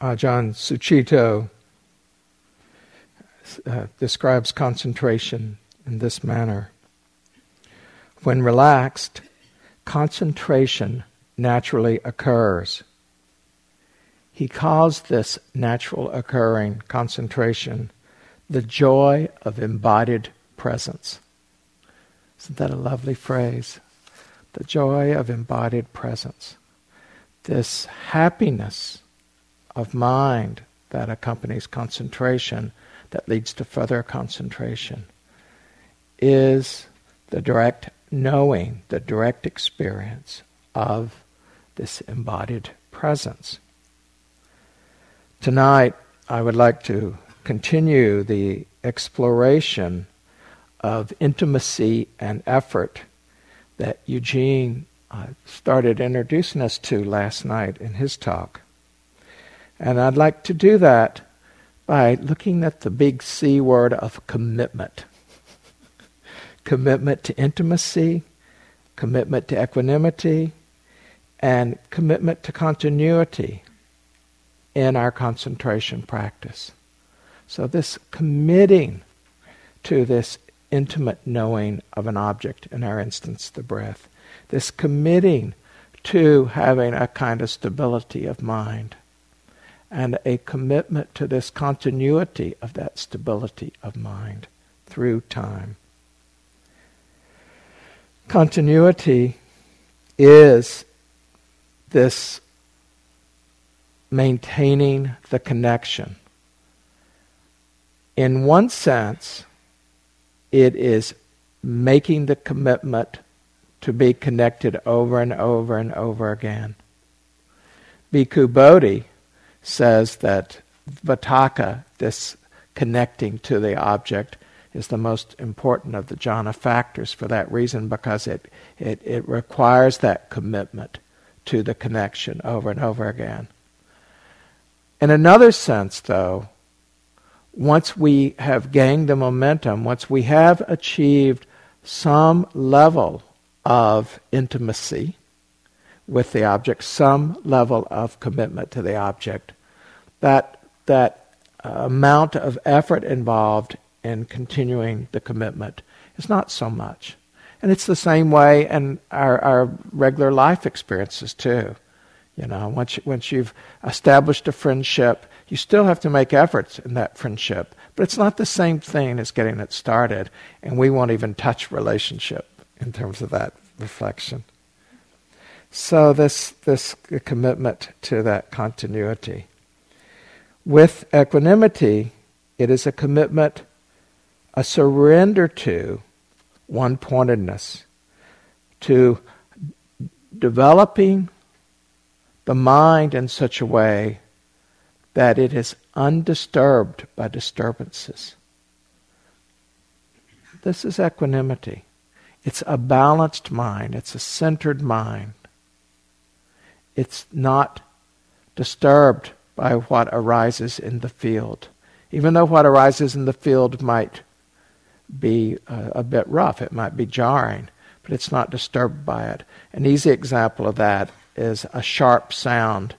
Ajahn Sucitto uh, describes concentration in this manner. When relaxed, concentration naturally occurs. He calls this natural occurring concentration the joy of embodied presence. Isn't that a lovely phrase? The joy of embodied presence. This happiness of mind that accompanies concentration, that leads to further concentration, is the direct knowing, the direct experience of this embodied presence. Tonight, I would like to continue the exploration of intimacy and effort that Eugene uh, started introducing us to last night in his talk. And I'd like to do that by looking at the big C word of commitment commitment to intimacy, commitment to equanimity, and commitment to continuity in our concentration practice. So, this committing to this intimate knowing of an object, in our instance, the breath, this committing to having a kind of stability of mind, and a commitment to this continuity of that stability of mind through time. Continuity is this maintaining the connection. In one sense, it is making the commitment to be connected over and over and over again. Bhikkhu Bodhi says that vitakka, this connecting to the object, is the most important of the jhana factors for that reason because it, it, it requires that commitment to the connection over and over again. In another sense, though, once we have gained the momentum, once we have achieved some level of intimacy with the object, some level of commitment to the object, that, that uh, amount of effort involved in continuing the commitment is not so much. And it's the same way in our, our regular life experiences too. You know, once, you, once you've established a friendship, you still have to make efforts in that friendship. But it's not the same thing as getting it started. And we won't even touch relationship in terms of that reflection. So this, this commitment to that continuity. With equanimity, it is a commitment, a surrender to one pointedness, to developing the mind in such a way that it is undisturbed by disturbances. This is equanimity. It's a balanced mind, it's a centered mind. It's not disturbed by what arises in the field. Even though what arises in the field might be a, a bit rough, it might be jarring, but it's not disturbed by it. An easy example of that is a sharp sound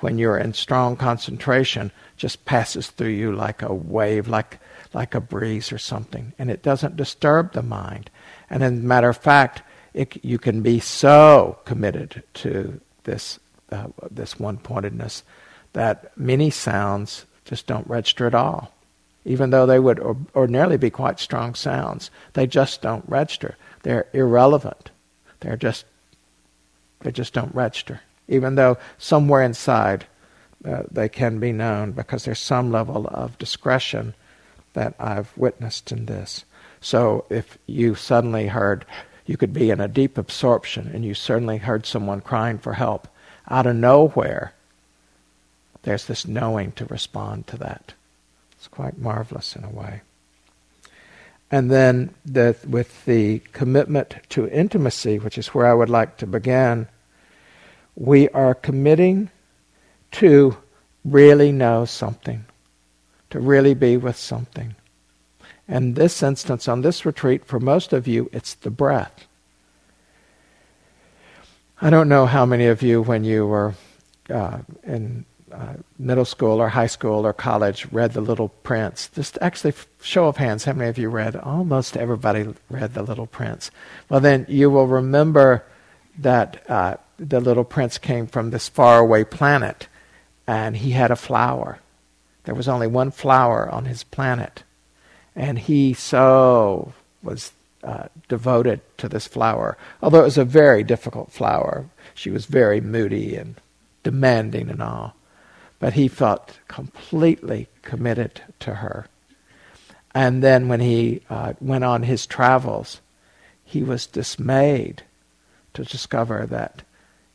when you're in strong concentration just passes through you like a wave, like like a breeze or something, and it doesn't disturb the mind. And as a matter of fact, it, you can be so committed to this uh, this one pointedness that many sounds just don't register at all even though they would ordinarily be quite strong sounds. They just don't register. They're irrelevant. They're just they just don't register, even though somewhere inside uh, they can be known because there's some level of discretion that I've witnessed in this. So if you suddenly heard, you could be in a deep absorption and you certainly heard someone crying for help out of nowhere. There's this knowing to respond to that. It's quite marvelous in a way. And then the, with the commitment to intimacy, which is where I would like to begin, we are committing to really know something, to really be with something. In this instance, on this retreat, for most of you, it's the breath. I don't know how many of you, when you were uh, in uh, middle school or high school or college read The Little Prince? Just actually, show of hands, how many of you read? Almost everybody read The Little Prince. Well, then you will remember that uh, the Little Prince came from this faraway planet and he had a flower. There was only one flower on his planet. And he so was uh, devoted to this flower, although it was a very difficult flower. She was very moody and demanding and all. But he felt completely committed to her. And then when he uh, went on his travels, he was dismayed to discover that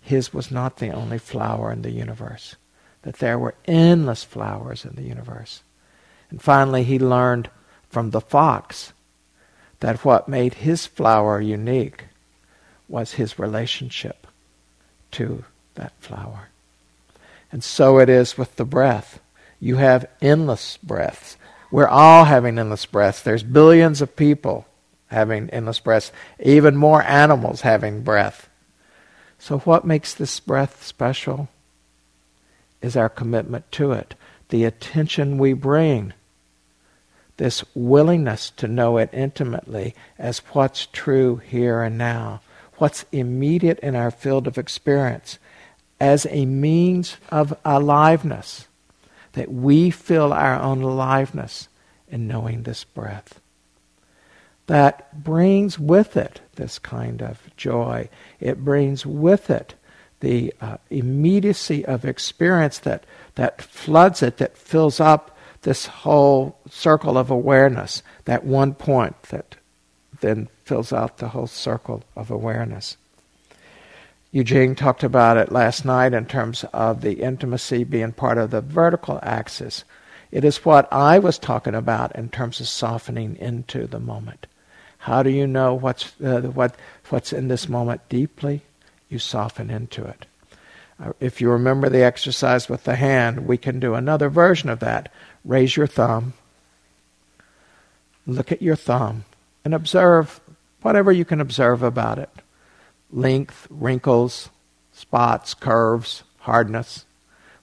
his was not the only flower in the universe, that there were endless flowers in the universe. And finally, he learned from the fox that what made his flower unique was his relationship to that flower. And so it is with the breath. You have endless breaths. We're all having endless breaths. There's billions of people having endless breaths, even more animals having breath. So, what makes this breath special is our commitment to it, the attention we bring, this willingness to know it intimately as what's true here and now, what's immediate in our field of experience, as a means of aliveness, that we feel our own aliveness in knowing this breath. That brings with it this kind of joy. It brings with it the uh, immediacy of experience that, that floods it, that fills up this whole circle of awareness, that one point that then fills out the whole circle of awareness. Eugene talked about it last night in terms of the intimacy being part of the vertical axis. It is what I was talking about in terms of softening into the moment. How do you know what's, uh, what, what's in this moment deeply? You soften into it. Uh, if you remember the exercise with the hand, we can do another version of that. Raise your thumb, look at your thumb, and observe whatever you can observe about it length, wrinkles, spots, curves, hardness,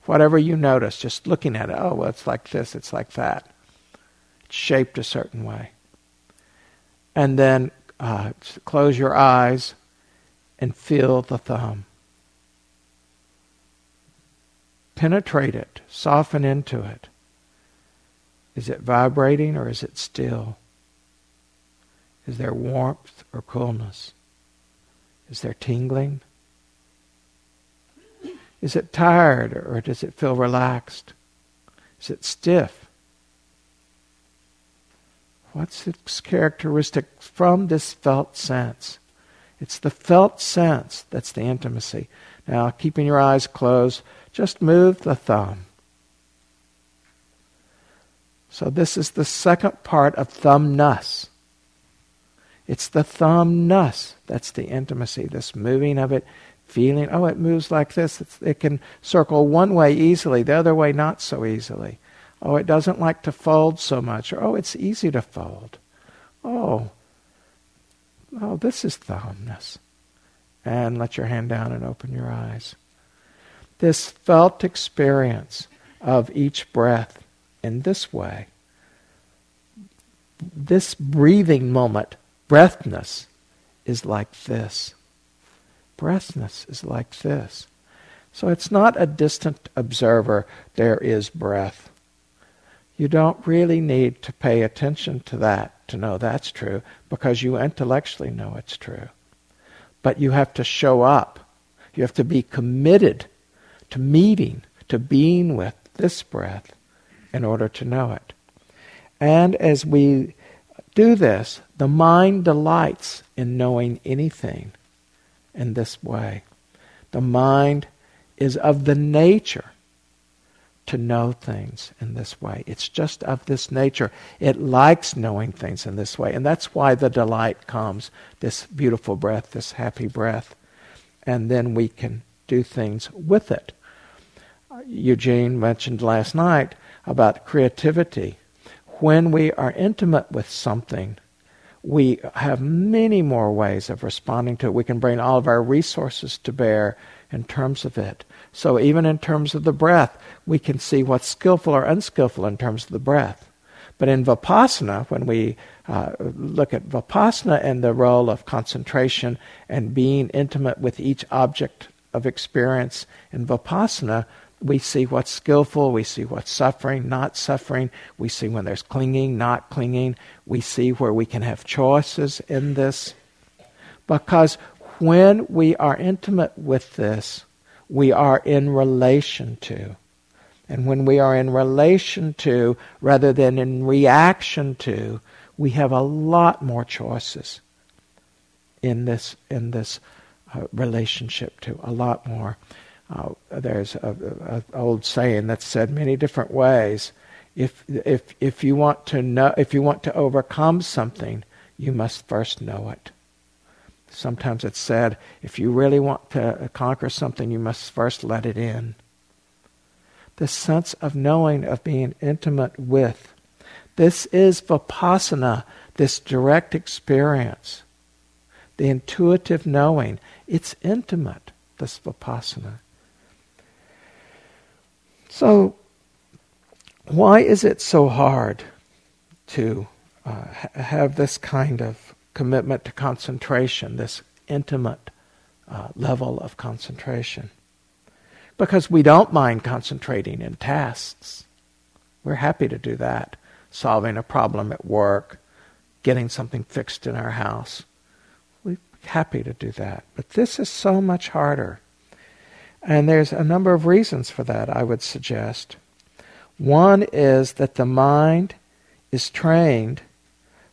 whatever you notice, just looking at it. Oh, well, it's like this, it's like that. It's shaped a certain way. And then uh, close your eyes and feel the thumb. Penetrate it, soften into it. Is it vibrating or is it still? Is there warmth or coolness? Is there tingling? Is it tired or does it feel relaxed? Is it stiff? What's its characteristic from this felt sense? It's the felt sense that's the intimacy. Now, keeping your eyes closed, just move the thumb. So, this is the second part of thumbness. It's the thumbness. That's the intimacy, this moving of it, feeling, oh, it moves like this. It's, it can circle one way easily, the other way not so easily. Oh, it doesn't like to fold so much. Or, oh, it's easy to fold. Oh, oh, this is thumbness. And let your hand down and open your eyes. This felt experience of each breath in this way, this breathing moment Breathness is like this. Breathness is like this. So it's not a distant observer, there is breath. You don't really need to pay attention to that to know that's true because you intellectually know it's true. But you have to show up. You have to be committed to meeting, to being with this breath in order to know it. And as we do this, the mind delights in knowing anything in this way. The mind is of the nature to know things in this way. It's just of this nature. It likes knowing things in this way. And that's why the delight comes this beautiful breath, this happy breath. And then we can do things with it. Uh, Eugene mentioned last night about creativity when we are intimate with something, we have many more ways of responding to it. We can bring all of our resources to bear in terms of it. So even in terms of the breath, we can see what's skillful or unskillful in terms of the breath. But in Vipassana, when we uh, look at Vipassana and the role of concentration and being intimate with each object of experience in Vipassana, we see what's skillful, we see what's suffering, not suffering, we see when there's clinging, not clinging, we see where we can have choices in this. Because when we are intimate with this, we are in relation to. And when we are in relation to rather than in reaction to, we have a lot more choices in this in this uh, relationship to a lot more. Uh, there's an old saying that's said many different ways. If if if you want to know if you want to overcome something, you must first know it. Sometimes it's said, if you really want to conquer something, you must first let it in. The sense of knowing, of being intimate with. This is vipassana, this direct experience. The intuitive knowing. It's intimate, this vipassana. So, why is it so hard to uh, have this kind of commitment to concentration, this intimate uh, level of concentration? Because we don't mind concentrating in tasks. We're happy to do that. Solving a problem at work, getting something fixed in our house. We're happy to do that. But this is so much harder. And there's a number of reasons for that, I would suggest. One is that the mind is trained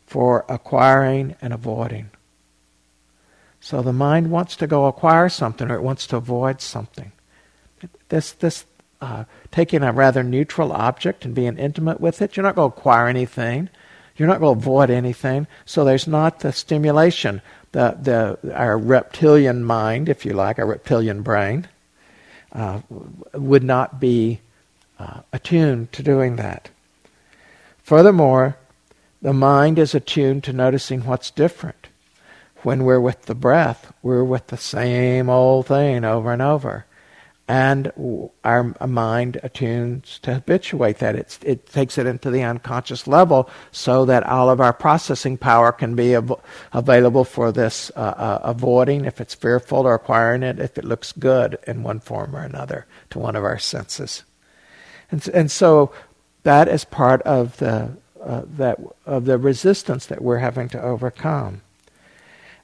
for acquiring and avoiding. So the mind wants to go acquire something or it wants to avoid something. This, this uh, taking a rather neutral object and being intimate with it, you're not going to acquire anything. You're not going to avoid anything. So there's not the stimulation. The, the, our reptilian mind, if you like, our reptilian brain, uh, would not be uh, attuned to doing that. Furthermore, the mind is attuned to noticing what's different. When we're with the breath, we're with the same old thing over and over. And our mind attunes to habituate that. It's, it takes it into the unconscious level so that all of our processing power can be av- available for this uh, uh, avoiding if it's fearful or acquiring it if it looks good in one form or another to one of our senses. And, and so that is part of the, uh, that, of the resistance that we're having to overcome.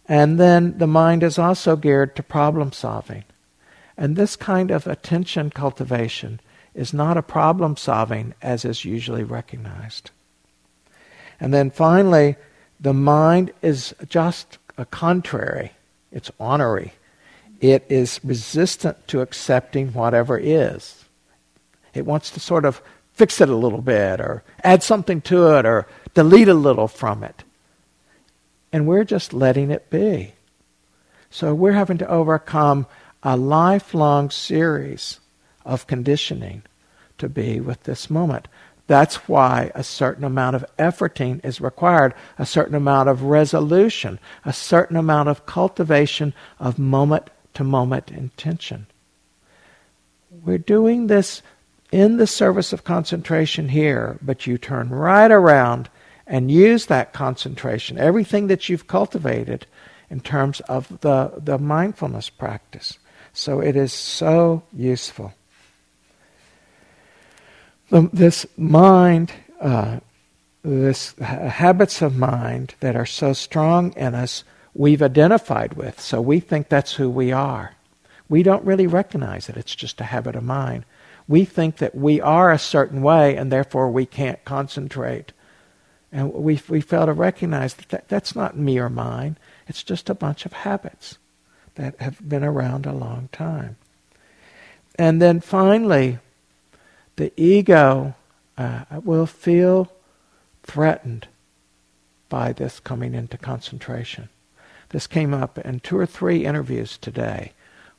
And then the mind is also geared to problem solving. And this kind of attention cultivation is not a problem solving as is usually recognized. And then finally, the mind is just a contrary, it's ornery. It is resistant to accepting whatever is. It wants to sort of fix it a little bit or add something to it or delete a little from it. And we're just letting it be. So we're having to overcome a lifelong series of conditioning to be with this moment. That's why a certain amount of efforting is required, a certain amount of resolution, a certain amount of cultivation of moment to moment intention. We're doing this in the service of concentration here, but you turn right around and use that concentration, everything that you've cultivated, in terms of the, the mindfulness practice. So it is so useful. The, this mind, uh, this habits of mind that are so strong in us, we've identified with. So we think that's who we are. We don't really recognize it. It's just a habit of mind. We think that we are a certain way and therefore we can't concentrate. And we, we fail to recognize that, that that's not me or mine. It's just a bunch of habits that have been around a long time. And then finally, the ego uh, will feel threatened by this coming into concentration. This came up in two or three interviews today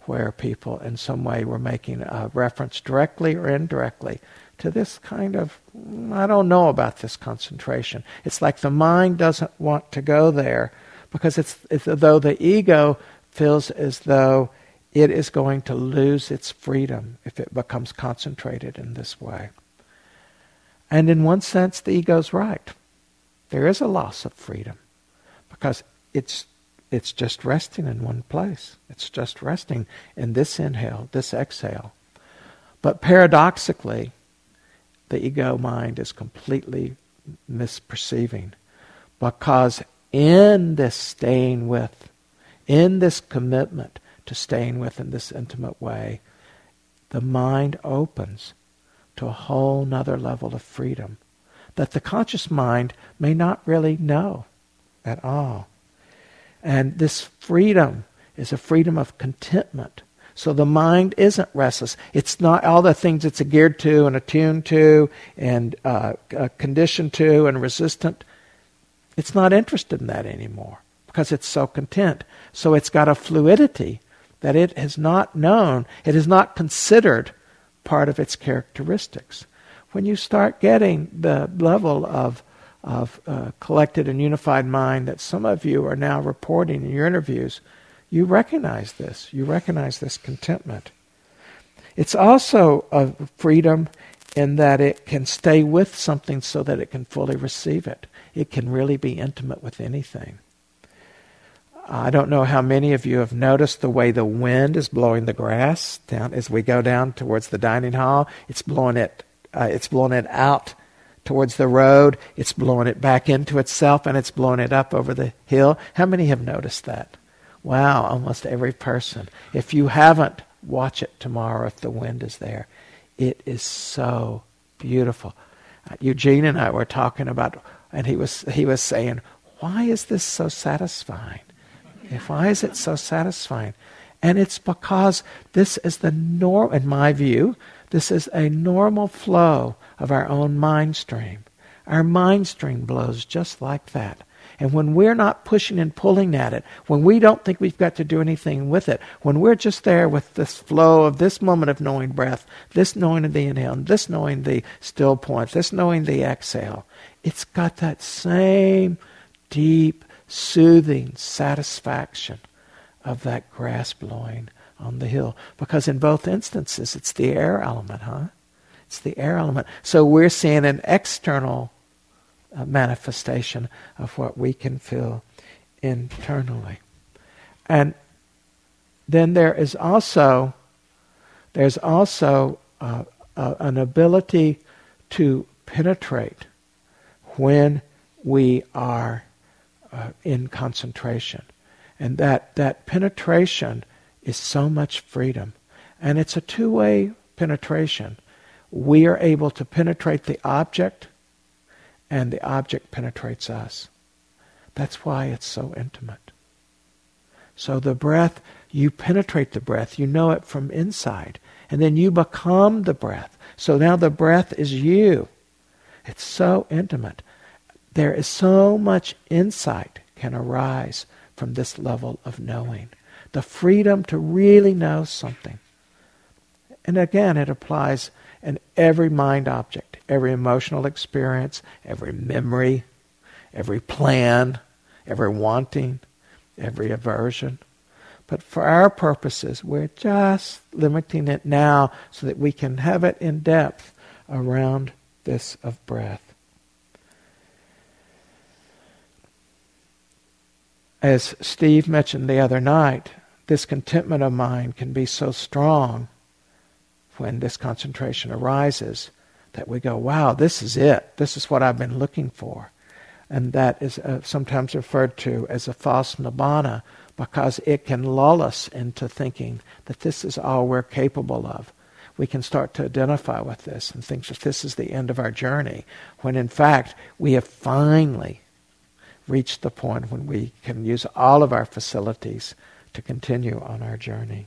where people in some way were making a reference directly or indirectly to this kind of, I don't know about this concentration. It's like the mind doesn't want to go there because it's, it's though the ego feels as though it is going to lose its freedom if it becomes concentrated in this way. And in one sense, the ego's right. There is a loss of freedom because it's it's just resting in one place. It's just resting in this inhale, this exhale. But paradoxically, the ego mind is completely misperceiving because in this staying with, in this commitment to staying with in this intimate way, the mind opens to a whole nother level of freedom that the conscious mind may not really know at all. And this freedom is a freedom of contentment. So the mind isn't restless. It's not all the things it's geared to and attuned to and uh, uh, conditioned to and resistant. It's not interested in that anymore because it's so content. So it's got a fluidity that it has not known, it has not considered part of its characteristics. When you start getting the level of of uh, collected and unified mind that some of you are now reporting in your interviews, you recognize this. You recognize this contentment. It's also a freedom in that it can stay with something so that it can fully receive it. It can really be intimate with anything. I don't know how many of you have noticed the way the wind is blowing the grass down as we go down towards the dining hall. It's blowing it. Uh, it's blowing it out towards the road. It's blowing it back into itself, and it's blowing it up over the hill. How many have noticed that? Wow, almost every person. If you haven't, watch it tomorrow if the wind is there. It is so beautiful. Uh, Eugene and I were talking about, and he was he was saying, "Why is this so satisfying? Why is it so satisfying?" And it's because this is the norm, in my view, this is a normal flow of our own mind stream. Our mind stream blows just like that. And when we're not pushing and pulling at it, when we don't think we've got to do anything with it, when we're just there with this flow of this moment of knowing breath, this knowing of the inhale, this knowing the still point, this knowing the exhale, it's got that same deep, soothing satisfaction of that grass blowing on the hill. Because in both instances, it's the air element, huh? It's the air element. So we're seeing an external uh, manifestation of what we can feel internally. And then there is also there's also uh, uh, an ability to penetrate when we are uh, in concentration. And that, that penetration is so much freedom. And it's a two way penetration we are able to penetrate the object and the object penetrates us. That's why it's so intimate. So the breath, you penetrate the breath, you know it from inside, and then you become the breath. So now the breath is you. It's so intimate. There is so much insight can arise from this level of knowing. The freedom to really know something. And again, it applies in every mind object, every emotional experience, every memory, every plan, every wanting, every aversion. But for our purposes, we're just limiting it now so that we can have it in depth around this of breath. As Steve mentioned the other night, this contentment of mind can be so strong when this concentration arises that we go, wow, this is it. This is what I've been looking for. And that is uh, sometimes referred to as a false nibbana because it can lull us into thinking that this is all we're capable of. We can start to identify with this and think that this is the end of our journey, when in fact we have finally reached the point when we can use all of our facilities to continue on our journey.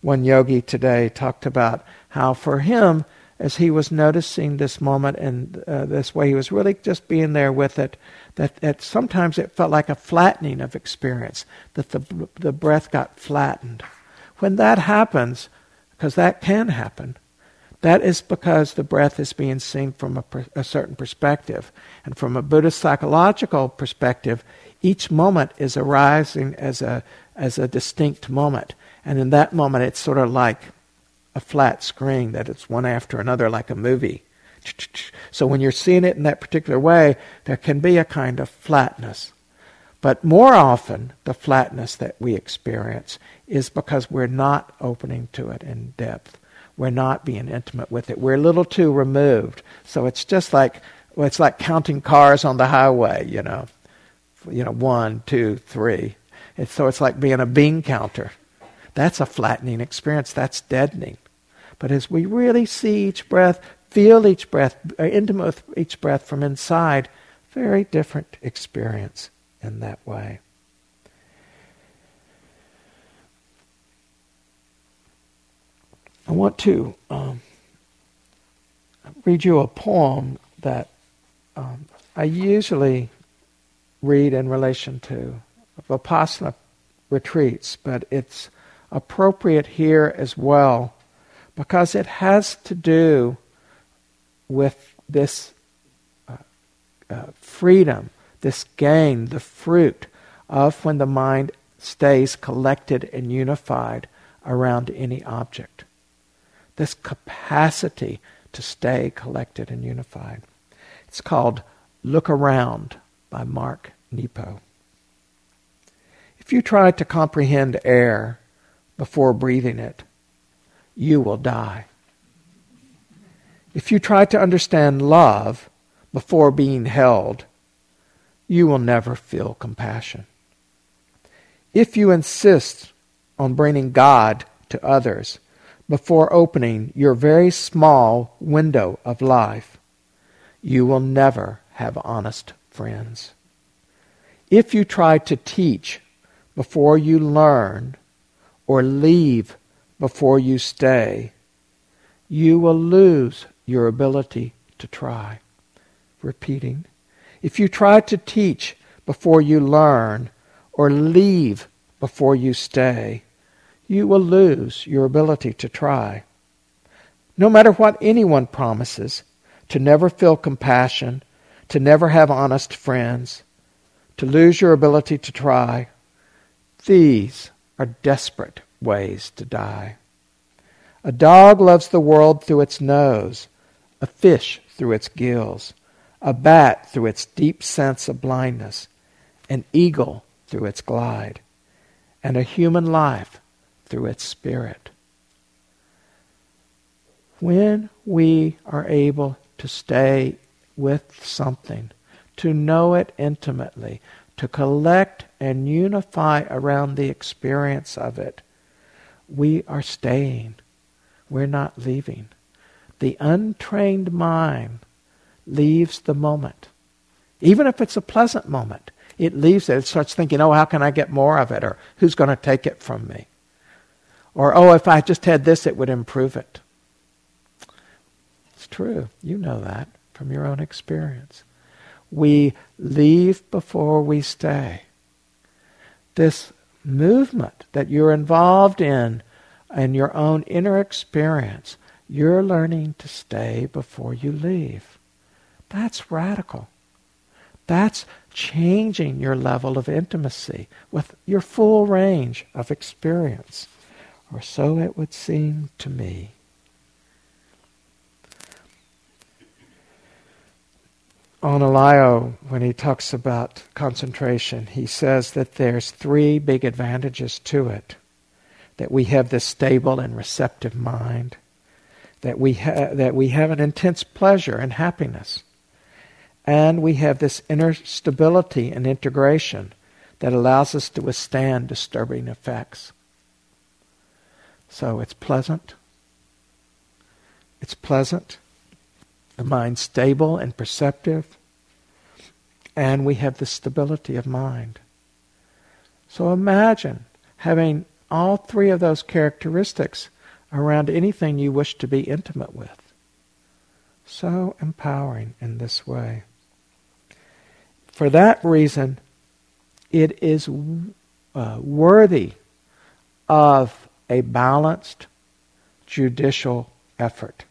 One yogi today talked about how for him, as he was noticing this moment and uh, this way, he was really just being there with it. That, that sometimes it felt like a flattening of experience, that the the breath got flattened. When that happens, because that can happen, that is because the breath is being seen from a, a certain perspective, and from a Buddhist psychological perspective, each moment is arising as a as a distinct moment. And in that moment, it's sort of like a flat screen that it's one after another, like a movie. So when you're seeing it in that particular way, there can be a kind of flatness. But more often, the flatness that we experience is because we're not opening to it in depth. We're not being intimate with it. We're a little too removed. So it's just like well, it's like counting cars on the highway, you know. You know, one, two, three. So it's like being a bean counter. That's a flattening experience. That's deadening. But as we really see each breath, feel each breath, are uh, intimate with each breath from inside, very different experience in that way. I want to um, read you a poem that um, I usually read in relation to Vipassana retreats, but it's appropriate here as well because it has to do with this uh, uh, freedom, this gain, the fruit of when the mind stays collected and unified around any object. This capacity to stay collected and unified. It's called Look Around by Mark Nepo. If you try to comprehend air before breathing it, you will die. If you try to understand love before being held, you will never feel compassion. If you insist on bringing God to others before opening your very small window of life, you will never have honest friends. If you try to teach before you learn or leave before you stay, you will lose your ability to try. Repeating. If you try to teach before you learn or leave before you stay, you will lose your ability to try. No matter what anyone promises, to never feel compassion, to never have honest friends, to lose your ability to try, these are desperate ways to die. A dog loves the world through its nose, a fish through its gills, a bat through its deep sense of blindness, an eagle through its glide, and a human life through its spirit. When we are able to stay with something, to know it intimately, to collect and unify around the experience of it, we are staying. We're not leaving. The untrained mind leaves the moment. Even if it's a pleasant moment, it leaves it. It starts thinking, oh, how can I get more of it? Or who's going to take it from me? Or, oh, if I just had this, it would improve it. It's true. You know that from your own experience. We leave before we stay. This movement that you're involved in and your own inner experience, you're learning to stay before you leave. That's radical. That's changing your level of intimacy with your full range of experience. Or so it would seem to me. Analayo, when he talks about concentration, he says that there's three big advantages to it. That we have this stable and receptive mind, that we, ha- that we have an intense pleasure and happiness, and we have this inner stability and integration that allows us to withstand disturbing effects. So it's pleasant. It's pleasant the mind stable and perceptive, and we have the stability of mind. So imagine having all three of those characteristics around anything you wish to be intimate with. So empowering in this way. For that reason, it is uh, worthy of a balanced judicial effort.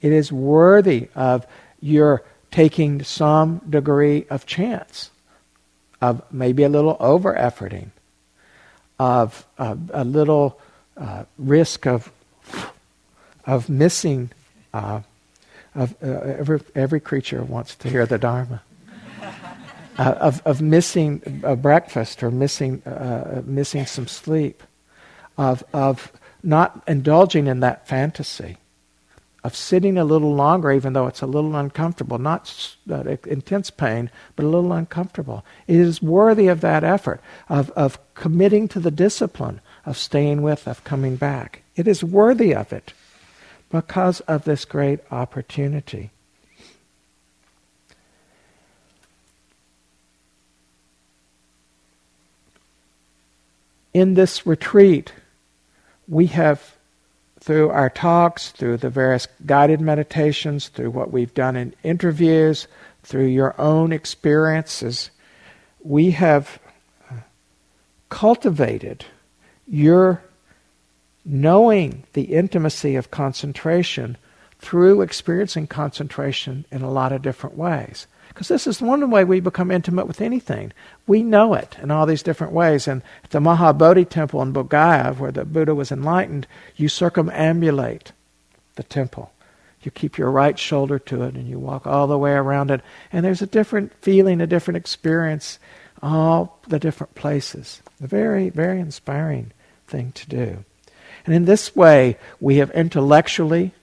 It is worthy of your taking some degree of chance, of maybe a little over efforting, of uh, a little uh, risk of of missing. Uh, of uh, every every creature wants to hear the Dharma. Uh, of of missing a breakfast or missing uh, missing some sleep, of of not indulging in that fantasy, of sitting a little longer, even though it's a little uncomfortable, not uh, intense pain, but a little uncomfortable. It is worthy of that effort, of, of committing to the discipline, of staying with, of coming back. It is worthy of it because of this great opportunity. In this retreat, we have through our talks, through the various guided meditations, through what we've done in interviews, through your own experiences, we have cultivated your knowing the intimacy of concentration through experiencing concentration in a lot of different ways. Because this is one way we become intimate with anything. We know it in all these different ways. And at the Mahabodhi temple in Bodh where the Buddha was enlightened, you circumambulate the temple. You keep your right shoulder to it and you walk all the way around it. And there's a different feeling, a different experience, all the different places. A very, very inspiring thing to do. And in this way, we have intellectually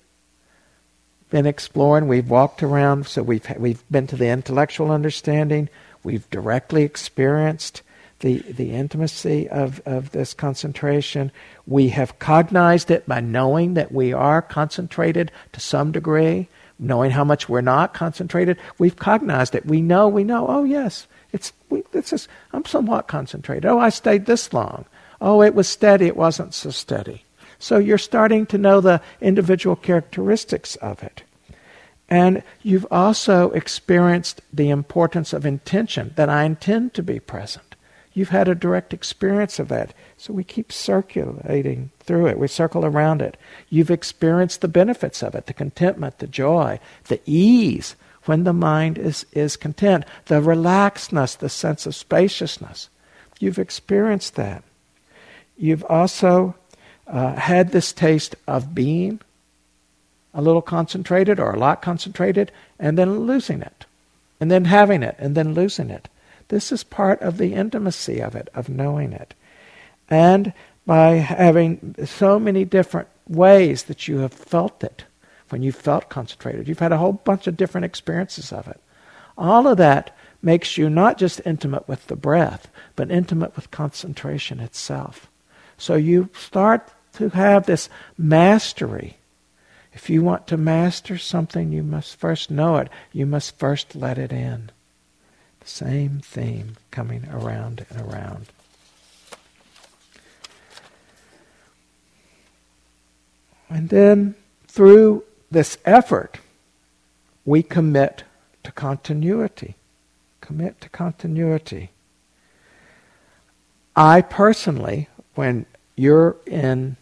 been exploring. We've walked around, so we've we've been to the intellectual understanding. We've directly experienced the the intimacy of of this concentration. We have cognized it by knowing that we are concentrated to some degree, knowing how much we're not concentrated. We've cognized it. We know. We know. Oh yes, it's we, this is. I'm somewhat concentrated. Oh, I stayed this long. Oh, it was steady. It wasn't so steady. So you're starting to know the individual characteristics of it. And you've also experienced the importance of intention, that I intend to be present. You've had a direct experience of that. So we keep circulating through it. We circle around it. You've experienced the benefits of it the contentment, the joy, the ease when the mind is, is content, the relaxedness, the sense of spaciousness. You've experienced that. You've also uh, had this taste of being a little concentrated or a lot concentrated and then losing it, and then having it and then losing it. This is part of the intimacy of it, of knowing it. And by having so many different ways that you have felt it, when you felt concentrated, you've had a whole bunch of different experiences of it. All of that makes you not just intimate with the breath, but intimate with concentration itself. So you start to have this mastery. If you want to master something, you must first know it. You must first let it in. The same theme coming around and around. And then through this effort, we commit to continuity. Commit to continuity. I personally, when you're in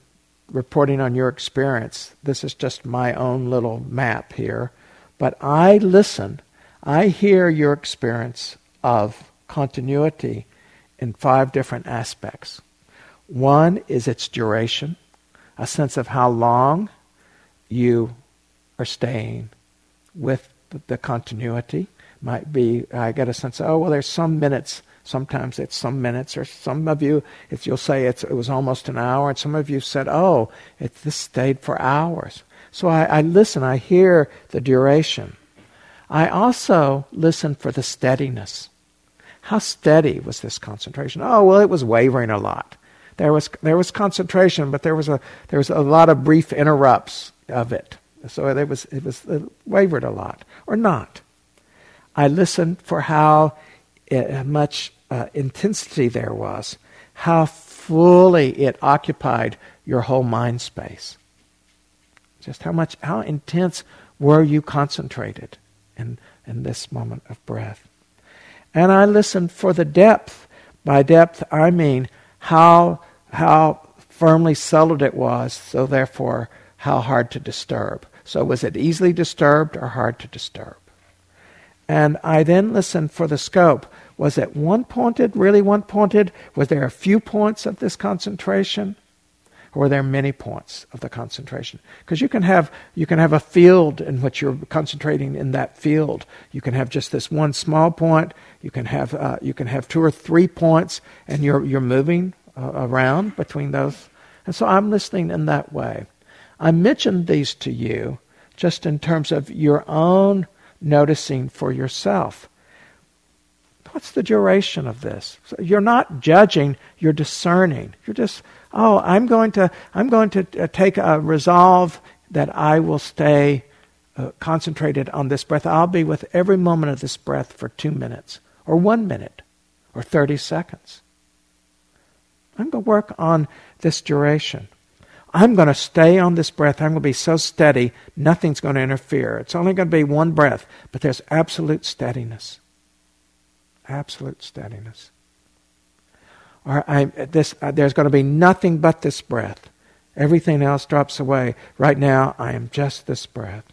reporting on your experience. This is just my own little map here. But I listen, I hear your experience of continuity in five different aspects. One is its duration, a sense of how long you are staying with the continuity. Might be, I get a sense, oh, well, there's some minutes Sometimes it's some minutes, or some of you, if you'll say it was almost an hour, and some of you said, oh, it, this stayed for hours. So I, I listen, I hear the duration. I also listen for the steadiness. How steady was this concentration? Oh, well, it was wavering a lot. There was, there was concentration, but there was, a, there was a lot of brief interrupts of it. So it was, it was it wavered a lot, or not. I listened for how it, much uh, intensity there was, how fully it occupied your whole mind space. Just how much, how intense were you concentrated in, in this moment of breath? And I listened for the depth. By depth, I mean how, how firmly settled it was, so therefore, how hard to disturb. So, was it easily disturbed or hard to disturb? And I then listened for the scope. Was it one pointed, really one pointed? Was there a few points of this concentration? Or were there many points of the concentration? Because you can have you can have a field in which you're concentrating in that field. You can have just this one small point. You can have uh, you can have two or three points, and you're you're moving uh, around between those. And so I'm listening in that way. I mentioned these to you just in terms of your own noticing for yourself. What's the duration of this? So you're not judging, you're discerning. You're just, oh, I'm going to, I'm going to uh, take a resolve that I will stay uh, concentrated on this breath. I'll be with every moment of this breath for two minutes, or one minute, or 30 seconds. I'm going to work on this duration. I'm going to stay on this breath. I'm going to be so steady, nothing's going to interfere. It's only going to be one breath, but there's absolute steadiness. Absolute steadiness. Or I, this, uh, there's going to be nothing but this breath. Everything else drops away. Right now, I am just this breath.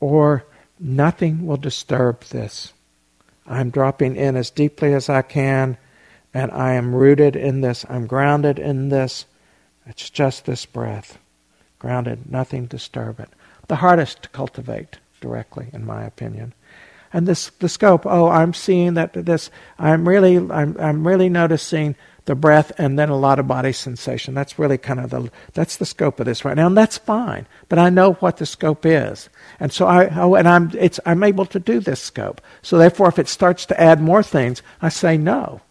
Or nothing will disturb this. I'm dropping in as deeply as I can and I am rooted in this. I'm grounded in this. It's just this breath. Grounded, nothing disturb it. The hardest to cultivate directly, in my opinion. And this the scope, oh, I'm seeing that this I'm really I'm I'm really noticing the breath and then a lot of body sensation. That's really kind of the that's the scope of this right now, and that's fine. But I know what the scope is, and so I oh, and I'm it's I'm able to do this scope. So therefore, if it starts to add more things, I say no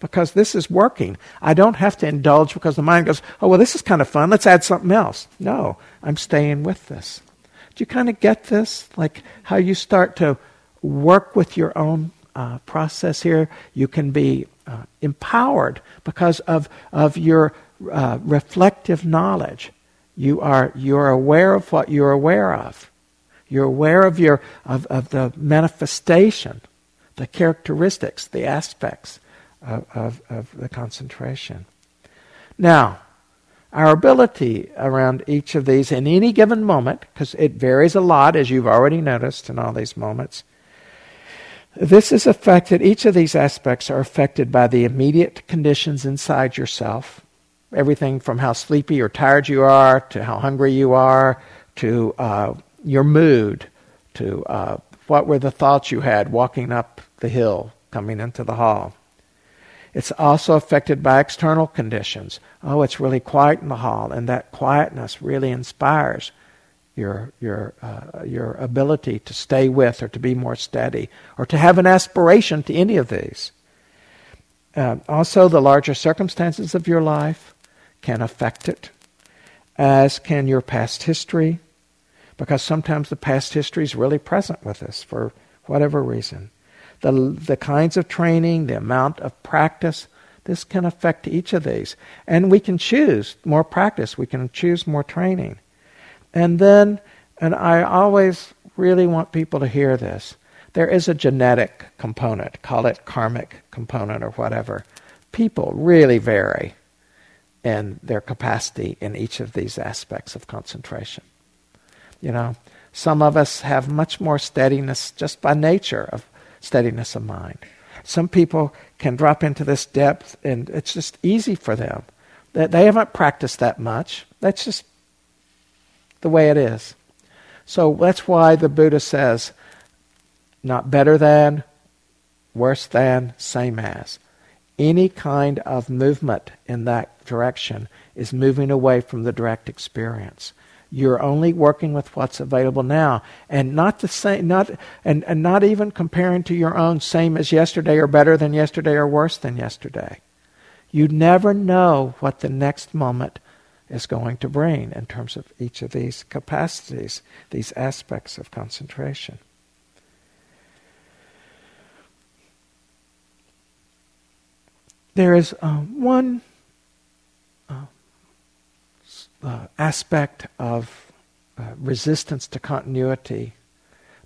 because this is working. I don't have to indulge because the mind goes, oh, well, this is kind of fun. Let's add something else. No, I'm staying with this. Do you kind of get this? Like how you start to work with your own uh, process here? You can be uh, empowered because of, of your uh, reflective knowledge. You are, you're aware of what you're aware of. You're aware of, your, of, of the manifestation, the characteristics, the aspects of, of, of the concentration. Now, our ability around each of these in any given moment, because it varies a lot, as you've already noticed in all these moments, this is affected, each of these aspects are affected by the immediate conditions inside yourself. Everything from how sleepy or tired you are, to how hungry you are, to uh, your mood, to uh, what were the thoughts you had walking up the hill, coming into the hall. It's also affected by external conditions. Oh, it's really quiet in the hall, and that quietness really inspires your your uh, your ability to stay with or to be more steady or to have an aspiration to any of these. Uh, also, the larger circumstances of your life can affect it, as can your past history, because sometimes the past history is really present with us for whatever reason the, the kinds of training, the amount of practice, this can affect each of these. And we can choose more practice, we can choose more training. And then, and I always really want people to hear this there is a genetic component, call it karmic component or whatever. People really vary in their capacity in each of these aspects of concentration. You know, some of us have much more steadiness just by nature of steadiness of mind. Some people can drop into this depth and it's just easy for them. They, haven't practiced that much. That's just the way it is. So that's why the Buddha says, not better than, worse than, same as. Any kind of movement in that direction is moving away from the direct experience. You're only working with what's available now, and not the same, not and, and not even comparing to your own same as yesterday or better than yesterday or worse than yesterday. You never know what the next moment is going to bring in terms of each of these capacities, these aspects of concentration. There is uh, one uh, aspect of uh, resistance to continuity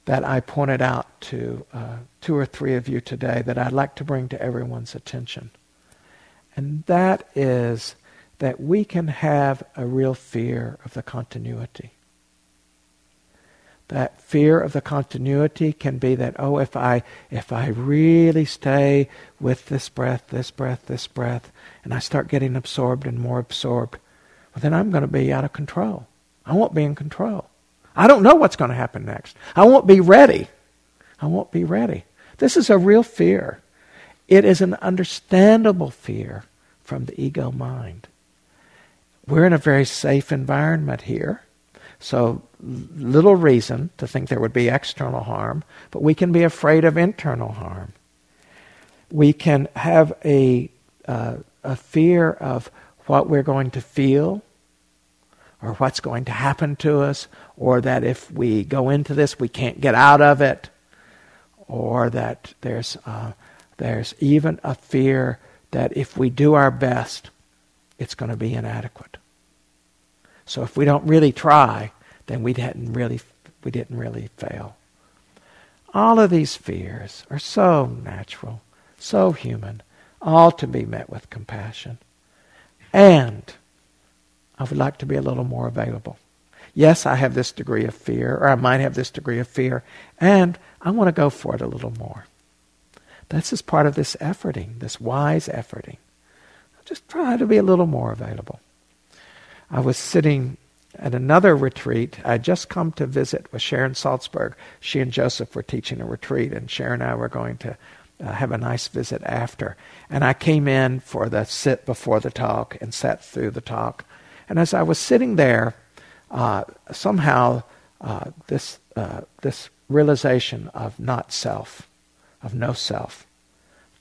that I pointed out to uh, two or three of you today that I'd like to bring to everyone's attention. And that is that we can have a real fear of the continuity. That fear of the continuity can be that, oh, if I, if I really stay with this breath, this breath, this breath, and I start getting absorbed and more absorbed, then I'm going to be out of control. I won't be in control. I don't know what's going to happen next. I won't be ready. I won't be ready. This is a real fear. It is an understandable fear from the ego mind. We're in a very safe environment here. So, little reason to think there would be external harm, but we can be afraid of internal harm. We can have a, uh, a fear of what we're going to feel or what's going to happen to us, or that if we go into this, we can't get out of it, or that there's, uh, there's even a fear that if we do our best, it's going to be inadequate. So if we don't really try, then we didn't really we didn't really fail. All of these fears are so natural, so human, all to be met with compassion. And I would like to be a little more available. Yes, I have this degree of fear, or I might have this degree of fear, and I want to go for it a little more. That's is part of this efforting, this wise efforting. Just try to be a little more available. I was sitting at another retreat. I had just come to visit with Sharon Salzberg. She and Joseph were teaching a retreat, and Sharon and I were going to uh, have a nice visit after. And I came in for the sit before the talk and sat through the talk. And as I was sitting there, uh, somehow uh, this uh, this realization of not self, of no self,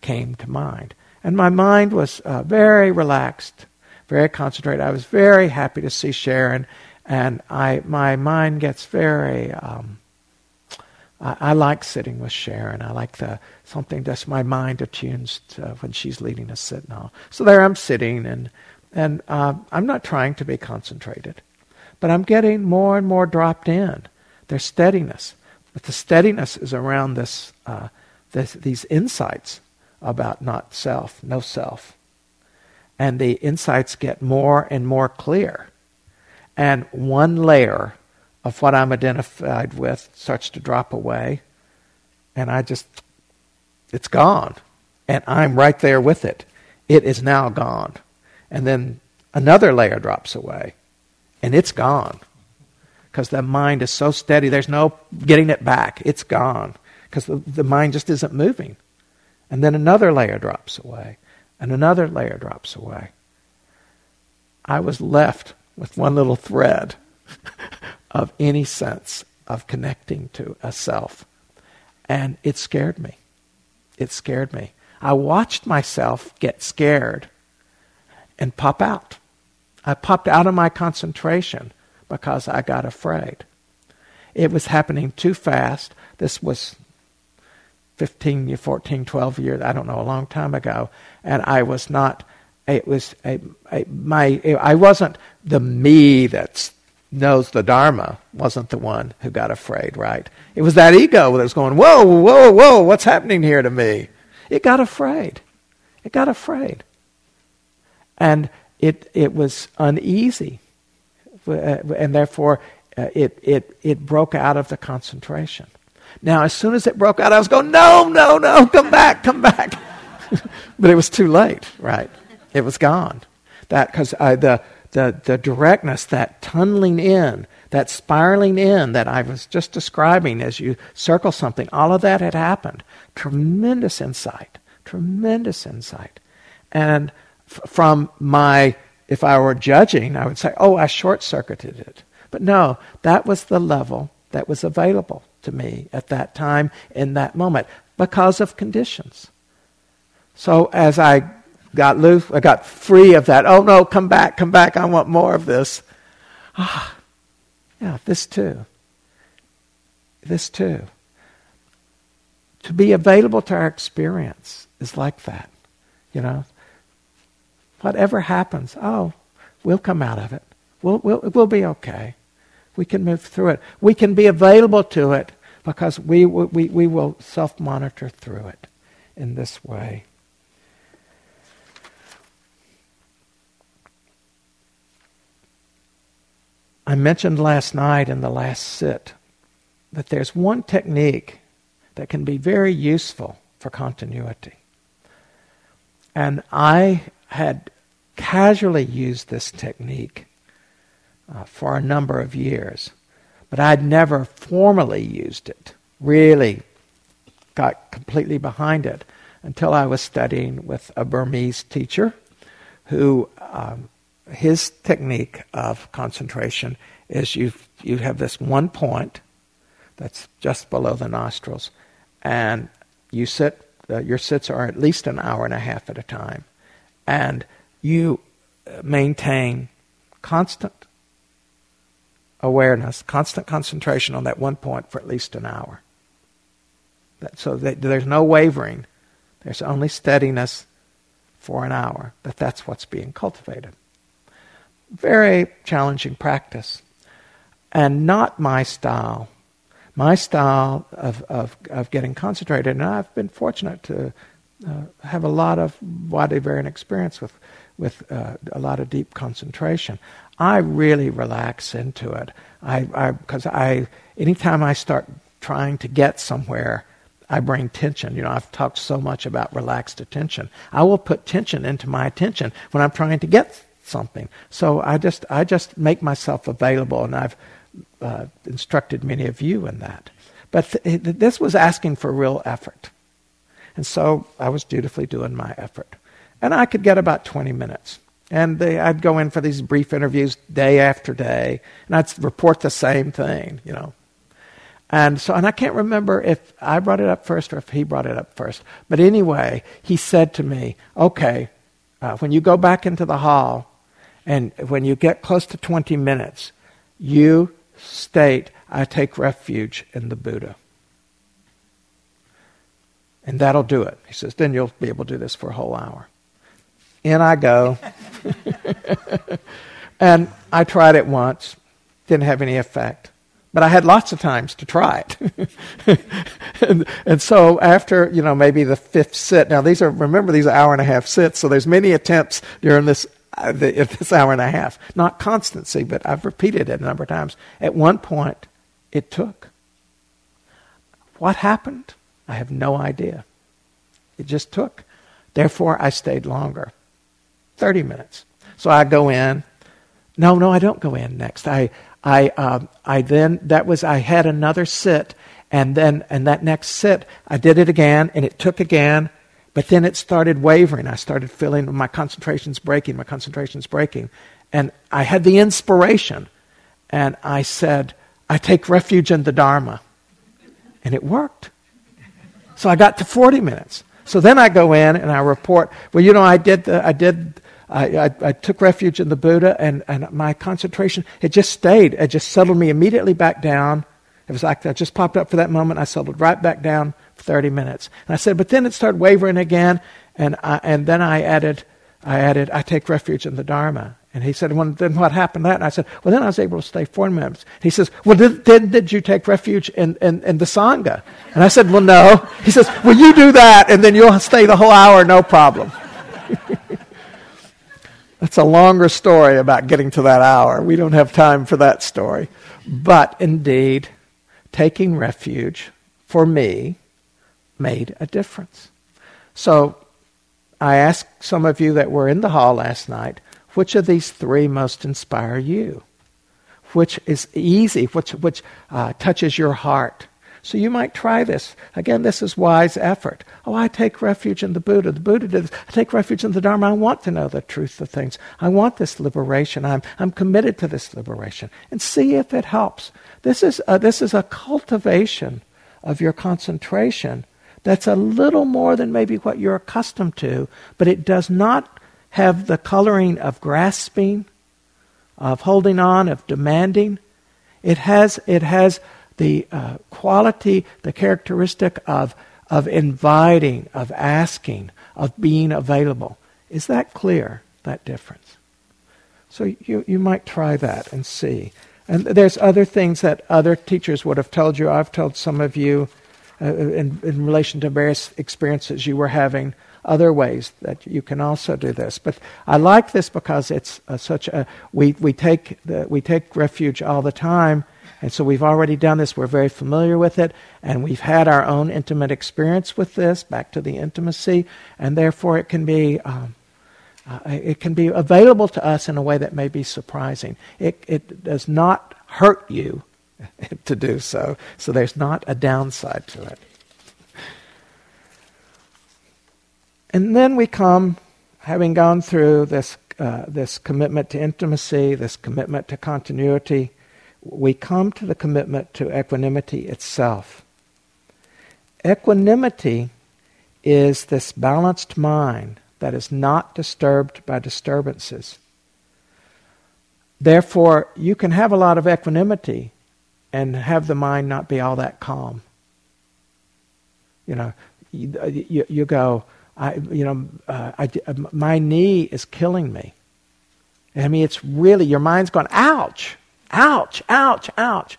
came to mind, and my mind was uh, very relaxed very concentrated. I was very happy to see Sharon, and I my mind gets very. Um, I, I, like sitting with Sharon. I like the something that's my mind attunes to when she's leading a sit now. So there I'm sitting, and and uh, I'm not trying to be concentrated, but I'm getting more and more dropped in. There's steadiness, but the steadiness is around this, uh, this these insights about not self, no self and the insights get more and more clear. And one layer of what I'm identified with starts to drop away, and I just, it's gone. And I'm right there with it. It is now gone. And then another layer drops away, and it's gone. Because the mind is so steady, there's no getting it back. It's gone. Because the, the mind just isn't moving. And then another layer drops away and another layer drops away. I was left with one little thread of any sense of connecting to a self. And it scared me. It scared me. I watched myself get scared and pop out. I popped out of my concentration because I got afraid. It was happening too fast. This was 15, 14, 12 years, I don't know, a long time ago. And I was not, it was, a, a, my, I wasn't the me that knows the Dharma, wasn't the one who got afraid, right? It was that ego that was going, whoa, whoa, whoa, what's happening here to me? It got afraid. It got afraid. And it, it was uneasy. And therefore, uh, it, it, it broke out of the concentration. Now, as soon as it broke out, I was going, no, no, no, come back, come back. but it was too late, right? It was gone. That because the, the, the directness, that tunneling in, that spiraling in that I was just describing as you circle something, all of that had happened. Tremendous insight, tremendous insight. And f- from my, if I were judging, I would say, oh, I short circuited it. But no, that was the level that was available to me at that time in that moment because of conditions. So as I got loose, I got free of that. Oh no, come back, come back. I want more of this. Ah, yeah, this too. This too. To be available to our experience is like that. You know, whatever happens, oh, we'll come out of it. We'll, we'll, we'll be okay. We can move through it. We can be available to it because we, we, we will self monitor through it in this way. I mentioned last night in the last sit that there's one technique that can be very useful for continuity. And I had casually used this technique uh, for a number of years, but I'd never formally used it, really got completely behind it until I was studying with a Burmese teacher who um, his technique of concentration is you you have this one point that's just below the nostrils, and you sit. Uh, your sits are at least an hour and a half at a time, and you uh, maintain constant awareness, constant concentration on that one point for at least an hour. That, so that there's no wavering. There's only steadiness for an hour. That that's what's being cultivated. Very challenging practice. And not my style. My style of, of, of getting concentrated, and I've been fortunate to uh, have a lot of Wadivarian experience with, with uh, a lot of deep concentration. I really relax into it. I because I, I anytime I start trying to get somewhere, I bring tension. You know, I've talked so much about relaxed attention. I will put tension into my attention when I'm trying to get something. So I just I just make myself available, and I've uh, instructed many of you in that. But th- this was asking for real effort, and so I was dutifully doing my effort, and I could get about 20 minutes. And they, I'd go in for these brief interviews day after day, and I'd report the same thing, you know. And so, and I can't remember if I brought it up first or if he brought it up first. But anyway, he said to me, okay, uh, when you go back into the hall and when you get close to 20 minutes, you state, I take refuge in the Buddha. And that'll do it. He says, then you'll be able to do this for a whole hour. In I go. and I tried it once, didn't have any effect. But I had lots of times to try it. and, and, so after, you know, maybe the fifth sit, now these are, remember these are hour and a half sits, so there's many attempts during this, uh, the, this hour and a half. Not constancy, but I've repeated it a number of times. At one point, it took. What happened? I have no idea. It just took. Therefore, I stayed longer. 30 minutes. So I go in. No, no, I don't go in next. I, I, um, I then, that was, I had another sit, and then, and that next sit, I did it again, and it took again, but then it started wavering. I started feeling my concentration's breaking, my concentration's breaking. And I had the inspiration, and I said, I take refuge in the Dharma. And it worked. So I got to 40 minutes. So then I go in and I report, well, you know, I did, the, I did I, I, I, took refuge in the Buddha, and, and my concentration, it just stayed. It just settled me immediately back down. It was like I just popped up for that moment. I settled right back down for 30 minutes. And I said, but then it started wavering again, and, I, and then I added, I added, I take refuge in the Dharma. And he said, well, then what happened that? And I said, well, then I was able to stay four minutes. He says, well, did, did, did you take refuge in, in, in the Sangha? And I said, well, no. He says, well, you do that, and then you'll stay the whole hour, no problem. That's a longer story about getting to that hour. We don't have time for that story. But indeed, taking refuge for me made a difference. So I asked some of you that were in the hall last night, which of these three most inspire you? Which is easy, which, which uh, touches your heart? So you might try this. Again, this is wise effort. Oh, I take refuge in the Buddha. The Buddha did this. I take refuge in the Dharma. I want to know the truth of things. I want this liberation. I'm, I'm committed to this liberation. And see if it helps. This is, a, this is a cultivation of your concentration that's a little more than maybe what you're accustomed to, but it does not have the coloring of grasping, of holding on, of demanding. It has, it has the uh, quality, the characteristic of, of inviting, of asking, of being available. Is that clear, that difference? So you, you might try that and see. And there's other things that other teachers would have told you. I've told some of you uh, in, in relation to various experiences you were having other ways that you can also do this. But I like this because it's uh, such a we we take the, we take refuge all the time And so we've already done this. We're very familiar with it. And we've had our own intimate experience with this, back to the intimacy. And therefore, it can be. Um, uh, it can be available to us in a way that may be surprising. It, it does not hurt you to do so, so there's not a downside to it. And then we come, having gone through this, uh, this commitment to intimacy, this commitment to continuity, we come to the commitment to equanimity itself. Equanimity is this balanced mind that is not disturbed by disturbances. Therefore, you can have a lot of equanimity and have the mind not be all that calm. You know, you, you, you go, I, you know, uh, I, my knee is killing me. I mean, it's really, your mind's going, ouch, ouch, ouch, ouch.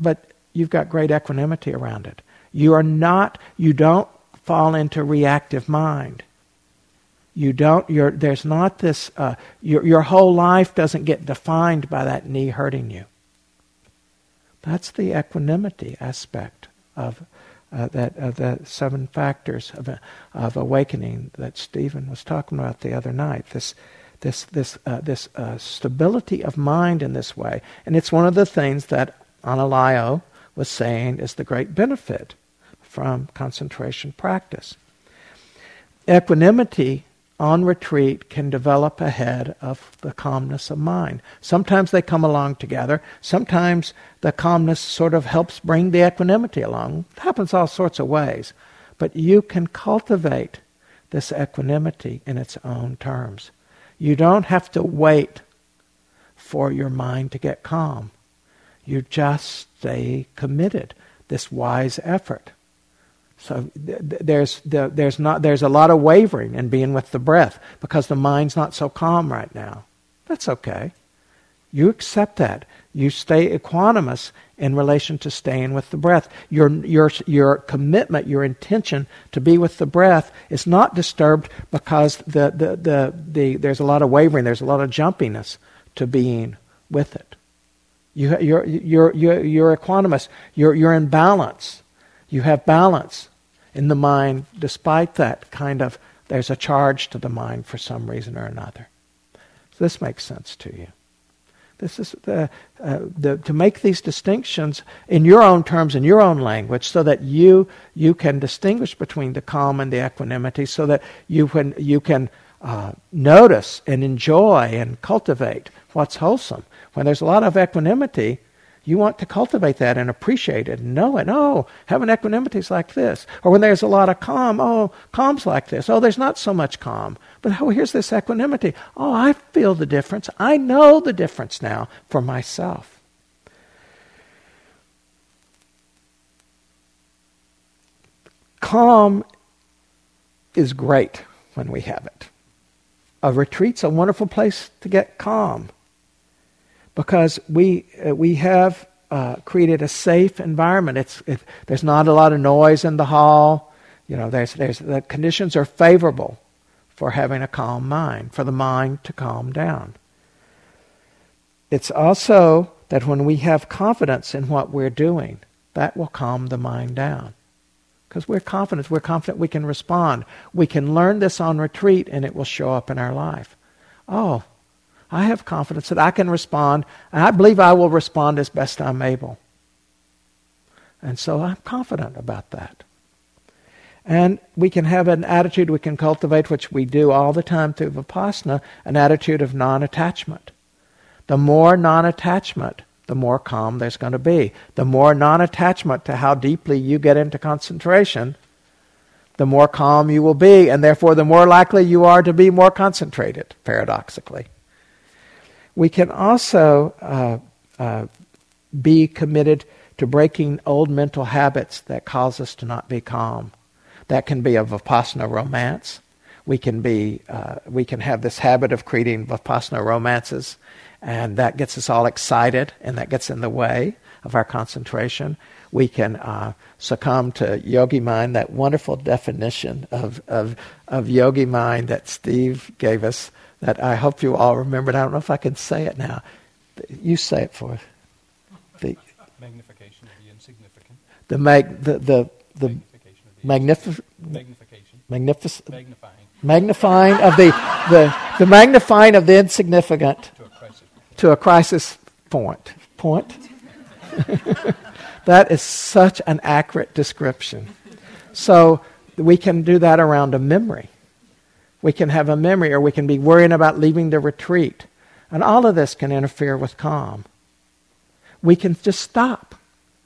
But you've got great equanimity around it. You are not, you don't fall into reactive mind. You don't, there's not this, uh, your, your whole life doesn't get defined by that knee hurting you. That's the equanimity aspect of uh, that uh, the seven factors of, of awakening that Stephen was talking about the other night. This this this uh, this uh, stability of mind in this way, and it's one of the things that Analayo was saying is the great benefit from concentration practice. Equanimity on retreat can develop ahead of the calmness of mind. Sometimes they come along together. Sometimes the calmness sort of helps bring the equanimity along. It happens all sorts of ways. But you can cultivate this equanimity in its own terms. You don't have to wait for your mind to get calm. You just stay committed, this wise effort. So there's there's not there's a lot of wavering in being with the breath because the mind's not so calm right now. That's okay. You accept that. You stay equanimous in relation to staying with the breath. Your your your commitment, your intention to be with the breath is not disturbed because the the the, the there's a lot of wavering, there's a lot of jumpiness to being with it. You you're you're you're, you're equanimous. You're you're in balance. You have balance in the mind, despite that kind of, there's a charge to the mind for some reason or another. So this makes sense to you. This is the, uh, the, to make these distinctions in your own terms, in your own language, so that you you can distinguish between the calm and the equanimity, so that you can you can uh, notice and enjoy and cultivate what's wholesome. When there's a lot of equanimity, you want to cultivate that and appreciate it and know it. Oh, having equanimity is like this. Or when there's a lot of calm, oh, calm's like this. Oh, there's not so much calm. But oh, here's this equanimity. Oh, I feel the difference. I know the difference now for myself. Calm is great when we have it. A retreat's a wonderful place to get calm because we, uh, we have uh, created a safe environment. It's, it, there's not a lot of noise in the hall. You know, there's, there's, the conditions are favorable for having a calm mind, for the mind to calm down. It's also that when we have confidence in what we're doing, that will calm the mind down. Because we're confident, we're confident we can respond. We can learn this on retreat and it will show up in our life. Oh, I have confidence that I can respond, and I believe I will respond as best I'm able. And so I'm confident about that. And we can have an attitude we can cultivate, which we do all the time through Vipassana, an attitude of non attachment. The more non attachment, the more calm there's going to be. The more non attachment to how deeply you get into concentration, the more calm you will be, and therefore the more likely you are to be more concentrated, paradoxically. We can also uh, uh, be committed to breaking old mental habits that cause us to not be calm. That can be a Vipassana romance. We can be, uh, we can have this habit of creating Vipassana romances, and that gets us all excited, and that gets in the way of our concentration. We can uh, succumb to yogi mind, that wonderful definition of, of, of yogi mind that Steve gave us that I hope you all remembered. I don't know if I can say it now. You say it for the magnification of the insignificant. The mag the the the magnific- magnification. Magnific- magnifying. Magnifying of the, the the magnifying of the insignificant to a crisis, to a crisis point. Point. that is such an accurate description. So we can do that around a memory. We can have a memory, or we can be worrying about leaving the retreat. And all of this can interfere with calm. We can just stop.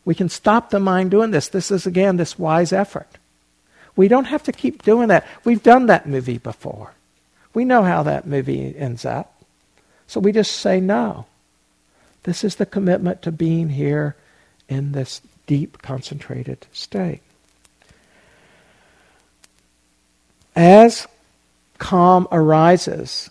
We can stop the mind doing this. This is, again, this wise effort. We don't have to keep doing that. We've done that movie before. We know how that movie ends up. So we just say no. This is the commitment to being here in this deep, concentrated state. As calm arises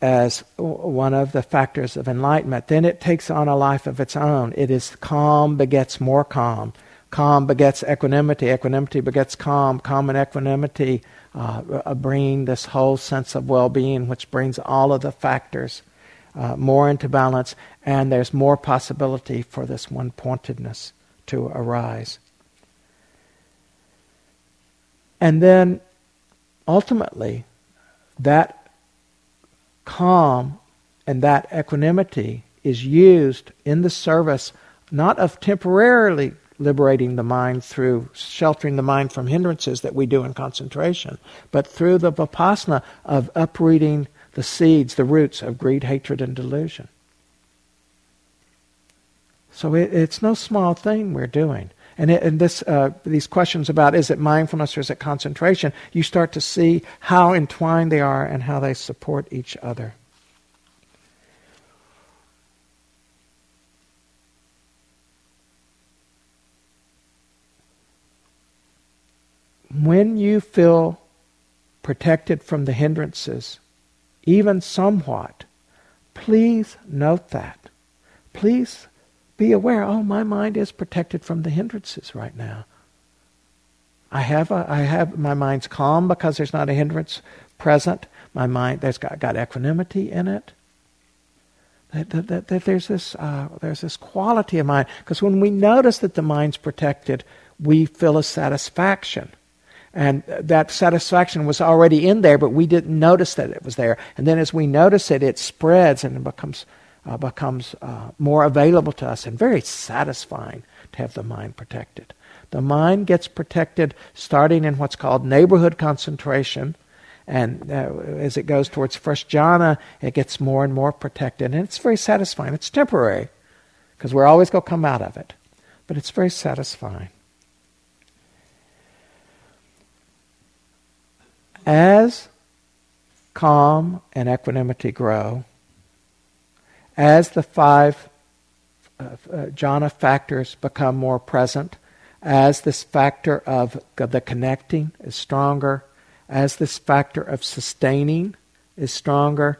as one of the factors of enlightenment, then it takes on a life of its own. It is calm begets more calm. Calm begets equanimity. Equanimity begets calm. Calm and equanimity uh, bring this whole sense of well being, which brings all of the factors uh, more into balance, and there's more possibility for this one pointedness to arise. And then ultimately, that calm and that equanimity is used in the service not of temporarily liberating the mind through sheltering the mind from hindrances that we do in concentration, but through the vipassana of uprooting the seeds, the roots of greed, hatred, and delusion. So it, it's no small thing we're doing. And, it, and this, uh, these questions about is it mindfulness or is it concentration, you start to see how entwined they are and how they support each other. When you feel protected from the hindrances, even somewhat, please note that. Please be aware, oh, my mind is protected from the hindrances right now. I have, a, I have my mind's calm because there's not a hindrance present. My mind, there's got, got equanimity in it. That, that, that, that there's this uh, there's this quality of mind because when we notice that the mind's protected, we feel a satisfaction, and that satisfaction was already in there, but we didn't notice that it was there. And then as we notice it, it spreads and it becomes uh, becomes uh, more available to us and very satisfying to have the mind protected. The mind gets protected starting in what's called neighborhood concentration. And uh, as it goes towards first jhana, it gets more and more protected. And it's very satisfying. It's temporary because we're always going to come out of it. But it's very satisfying. As calm and equanimity grow, as the five uh, uh, jhana factors become more present, as this factor of the connecting is stronger, as this factor of sustaining is stronger,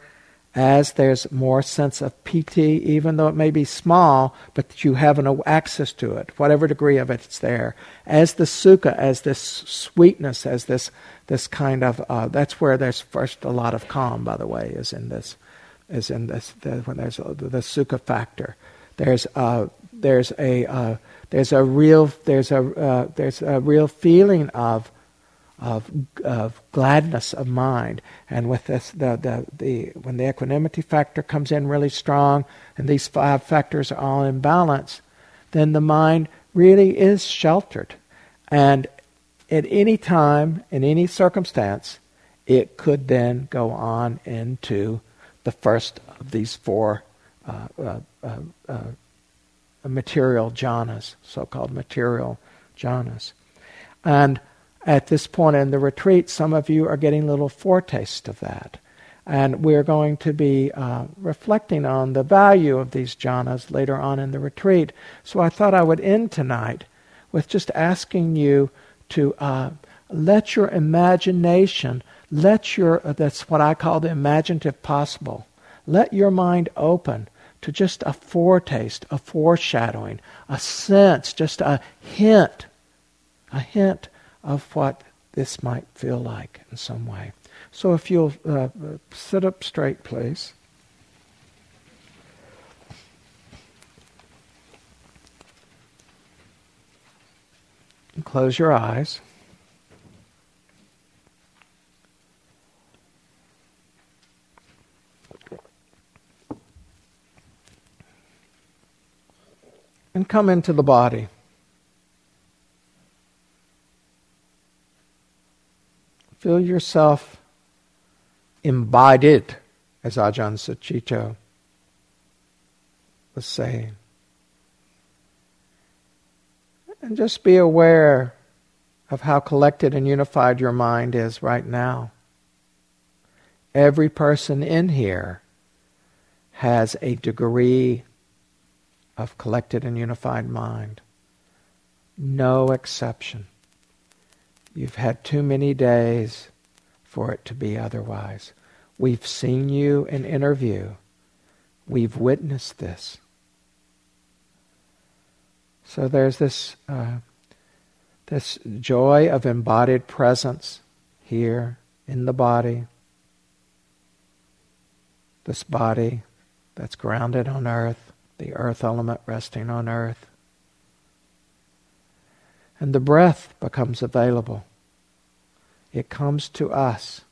as there's more sense of piti, even though it may be small, but you have an access to it, whatever degree of it, it's there. As the sukha, as this sweetness, as this this kind of uh, that's where there's first a lot of calm, by the way, is in this is in this the, when there's a, the, sukha factor. There's a, there's a uh, there's a real there's a uh, there's a real feeling of of of gladness of mind, and with this the, the the when the equanimity factor comes in really strong, and these five factors are all in balance, then the mind really is sheltered, and at any time in any circumstance, it could then go on into the first of these four uh, uh, uh, uh material jhanas, so called material jhanas. And at this point in the retreat, some of you are getting a little foretaste of that. And we're going to be uh, reflecting on the value of these jhanas later on in the retreat. So I thought I would end tonight with just asking you to uh, let your imagination let your, that's what I call the imaginative possible, let your mind open to just a foretaste, a foreshadowing, a sense, just a hint, a hint of what this might feel like in some way. So if you'll uh, uh sit up straight, please. Close your eyes. And come into the body. Feel yourself embodied, as Ajahn Sucitto was saying. And just be aware of how collected and unified your mind is right now. Every person in here has a degree of collected and unified mind. No exception. You've had too many days for it to be otherwise. We've seen you in interview. We've witnessed this. So there's this, uh, this joy of embodied presence here in the body. This body that's grounded on earth, the earth element resting on earth. And the breath becomes available. It comes to us.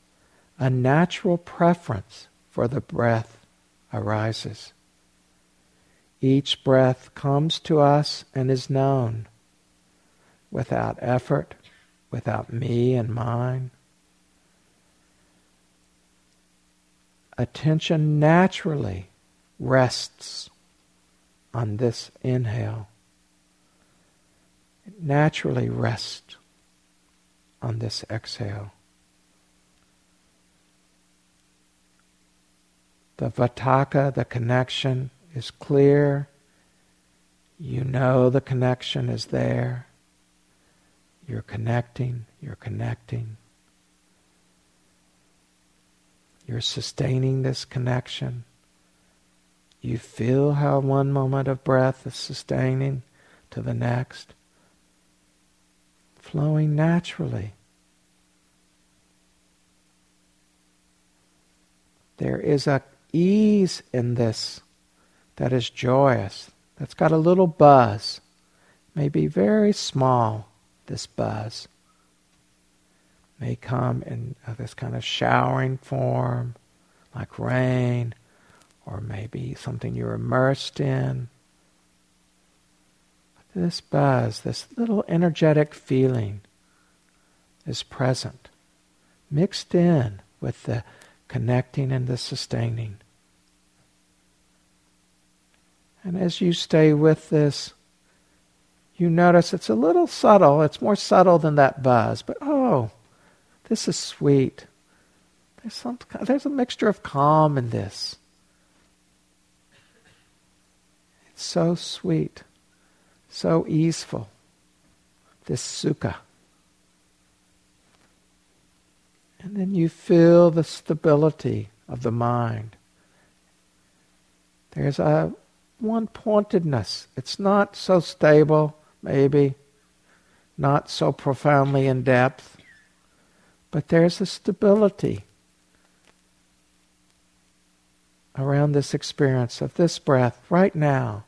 A natural preference for the breath arises. Each breath comes to us and is known without effort, without me and mine. Attention naturally rests on this inhale. Naturally rest on this exhale. The vitakka, the connection, is clear. You know the connection is there. You're connecting, you're connecting. You're sustaining this connection. You feel how one moment of breath is sustaining to the next, flowing naturally. There is a ease in this that is joyous, that's got a little buzz, maybe very small, this buzz. May come in uh, this kind of showering form, like rain, or maybe something you're immersed in. This buzz, this little energetic feeling is present, mixed in with the connecting and the sustaining. And as you stay with this, you notice it's a little subtle. It's more subtle than that buzz. But oh, this is sweet. There's, some, there's a mixture of calm in this. It's so sweet, so easeful. This sukha. And then you feel the stability of the mind. There's a one pointedness. It's not so stable, maybe, not so profoundly in depth, but there's a stability around this experience of this breath right now.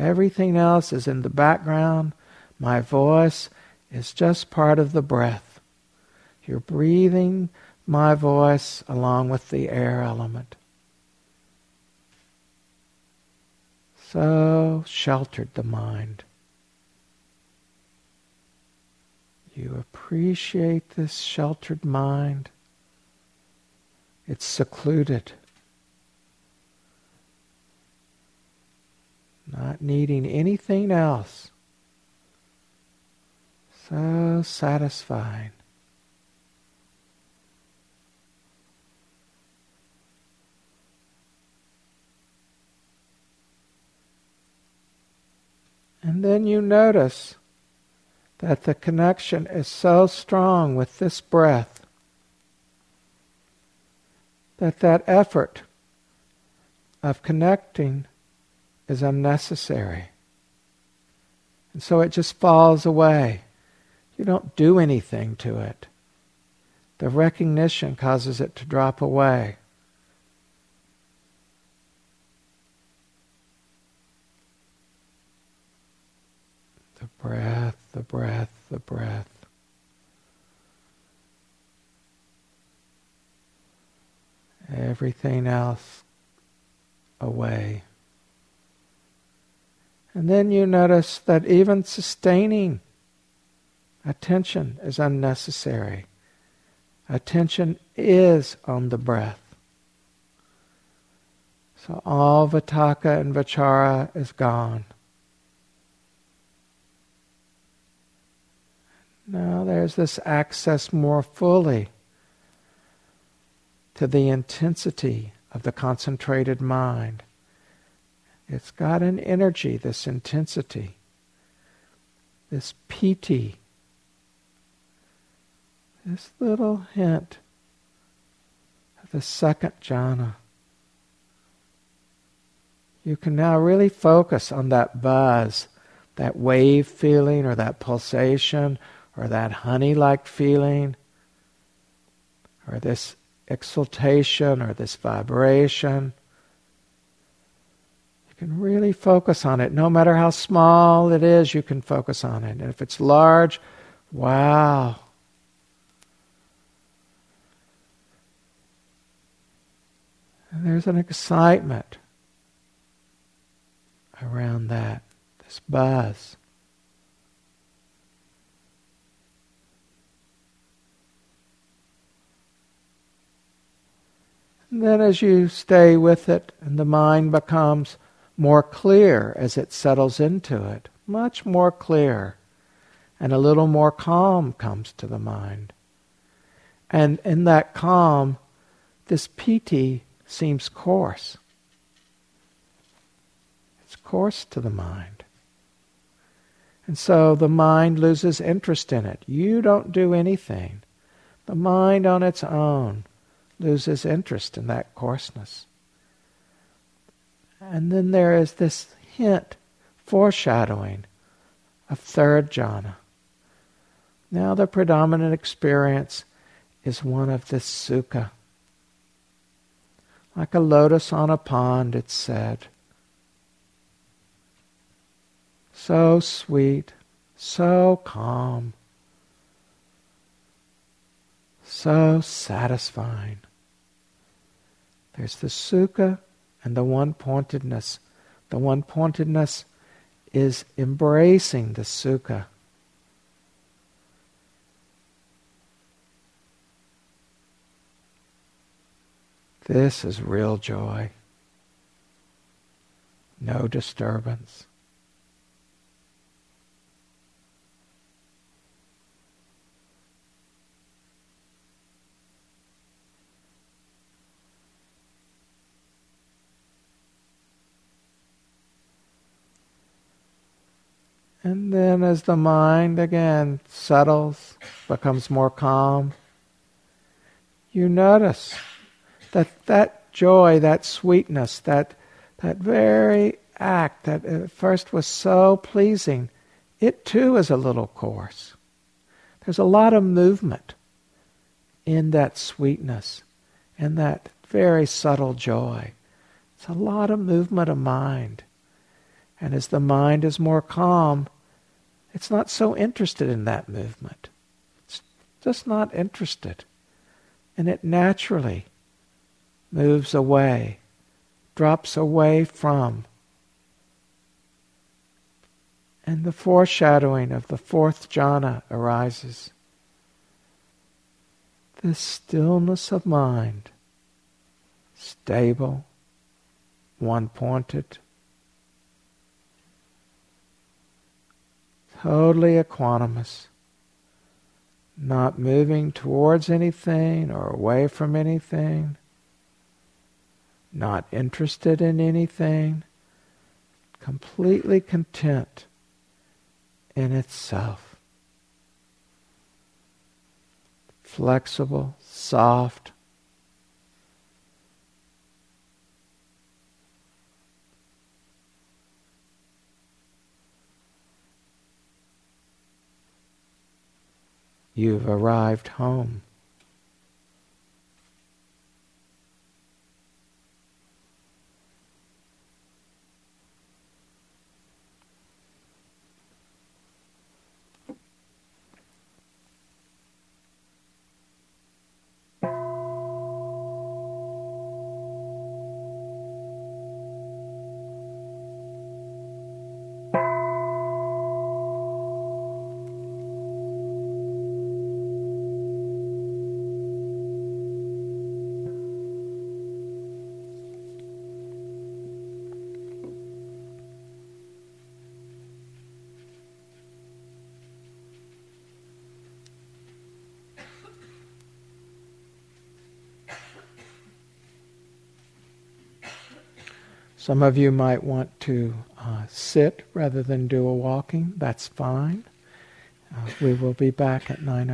Everything else is in the background. My voice is just part of the breath. You're breathing my voice along with the air element. so sheltered the mind. You appreciate this sheltered mind. It's secluded. Not needing anything else. So satisfying. And then you notice that the connection is so strong with this breath that that effort of connecting is unnecessary. And so it just falls away. You don't do anything to it. The recognition causes it to drop away. the breath the breath, the breath. Everything else away. And then you notice that even sustaining attention is unnecessary. Attention is on the breath. So all vitakka and vichara is gone. Now there's this access more fully to the intensity of the concentrated mind. It's got an energy, this intensity, this piti, this little hint of the second jhana. You can now really focus on that buzz, that wave feeling, or that pulsation, or that honey like feeling, or this exultation, or this vibration. Can really focus on it. No matter how small it is, you can focus on it. And if it's large, wow. And there's an excitement around that, this buzz. And then, as you stay with it, and the mind becomes more clear as it settles into it, much more clear, and a little more calm comes to the mind. And in that calm, this piti seems coarse It's coarse to the mind. And so the mind loses interest in it. You don't do anything. The mind on its own loses interest in that coarseness. And then there is this hint, foreshadowing of third jhana. Now the predominant experience is one of this sukha. Like a lotus on a pond, it's said. So sweet, so calm, so satisfying. There's the sukha and the one pointedness. The one pointedness is embracing the sukha. This is real joy. No disturbance. And then as the mind again settles, becomes more calm, you notice that that joy, that sweetness, that, that very act that at first was so pleasing, it too is a little coarse. There's a lot of movement in that sweetness and that very subtle joy. It's a lot of movement of mind. And as the mind is more calm, it's not so interested in that movement. It's just not interested. And it naturally moves away, drops away from. And the foreshadowing of the fourth jhana arises. This stillness of mind, stable, one pointed totally equanimous, not moving towards anything or away from anything, not interested in anything, completely content in itself. Flexible, soft, You've arrived home. Some of you might want to uh, sit rather than do a walking. That's fine. Uh, we will be back at 9